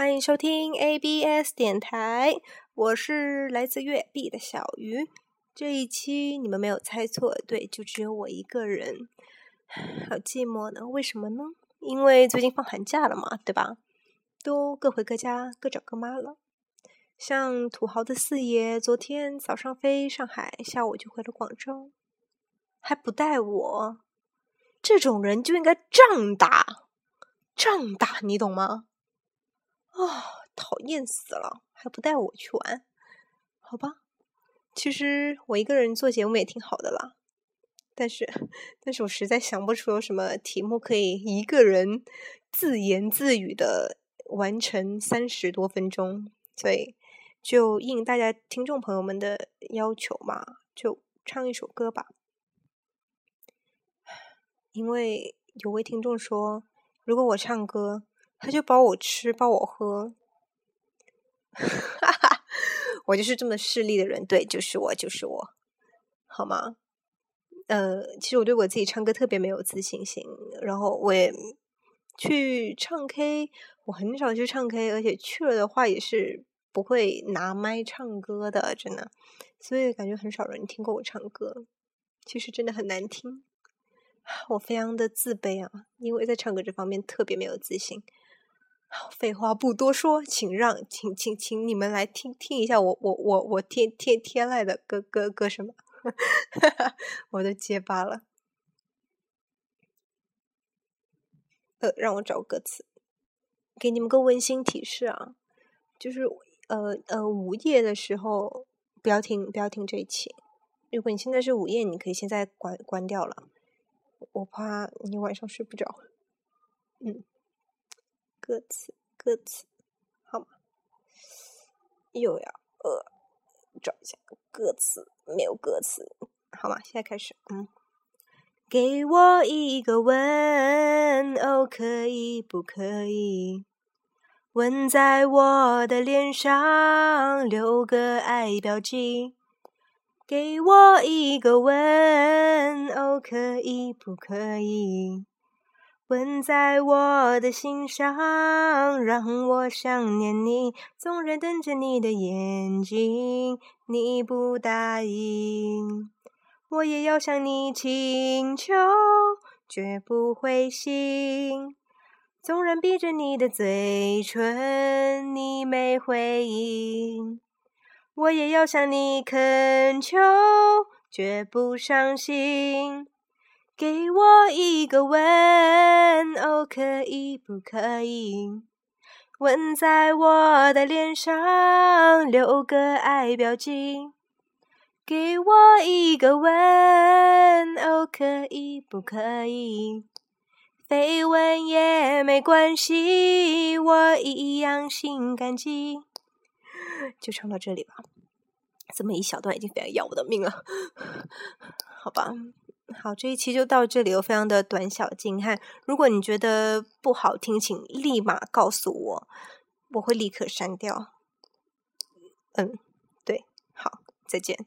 欢迎收听 ABS 电台，我是来自粤 B 的小鱼。这一期你们没有猜错，对，就只有我一个人，好寂寞呢。为什么呢？因为最近放寒假了嘛，对吧？都各回各家，各找各妈了。像土豪的四爷，昨天早上飞上海，下午就回了广州，还不带我。这种人就应该仗打，仗打，你懂吗？啊，讨厌死了，还不带我去玩？好吧，其实我一个人做节目也挺好的啦。但是，但是我实在想不出有什么题目可以一个人自言自语的完成三十多分钟，所以。就应大家听众朋友们的要求嘛，就唱一首歌吧。因为有位听众说，如果我唱歌，他就包我吃，包我喝。哈哈，我就是这么势利的人，对，就是我，就是我，好吗？呃，其实我对我自己唱歌特别没有自信心，然后我也去唱 K，我很少去唱 K，而且去了的话也是。不会拿麦唱歌的，真的，所以感觉很少人听过我唱歌。其实真的很难听，我非常的自卑啊，因为在唱歌这方面特别没有自信。废话不多说，请让，请请请你们来听听一下我我我我天天天籁的歌歌歌什么，我都结巴了。呃，让我找歌词，给你们个温馨提示啊，就是。呃呃，午夜的时候不要听，不要听这一期。如果你现在是午夜，你可以现在关关掉了，我怕你晚上睡不着。嗯，歌词歌词，好吗？又要呃找一下歌词，没有歌词，好吗？现在开始，嗯，给我一个吻，哦，可以不可以？吻在我的脸上，留个爱标记。给我一个吻，哦，可以不可以？吻在我的心上，让我想念你。纵然瞪着你的眼睛，你不答应，我也要向你请求，绝不灰心。纵然闭着你的嘴唇，你没回应，我也要向你恳求，绝不伤心。给我一个吻，哦，可以不可以？吻在我的脸上，留个爱标记。给我一个吻，哦，可以不可以？绯闻也没关系，我一样心感激。就唱到这里吧，这么一小段已经非常要我的命了。好吧，好，这一期就到这里，我非常的短小精悍。如果你觉得不好听，请立马告诉我，我会立刻删掉。嗯，对，好，再见。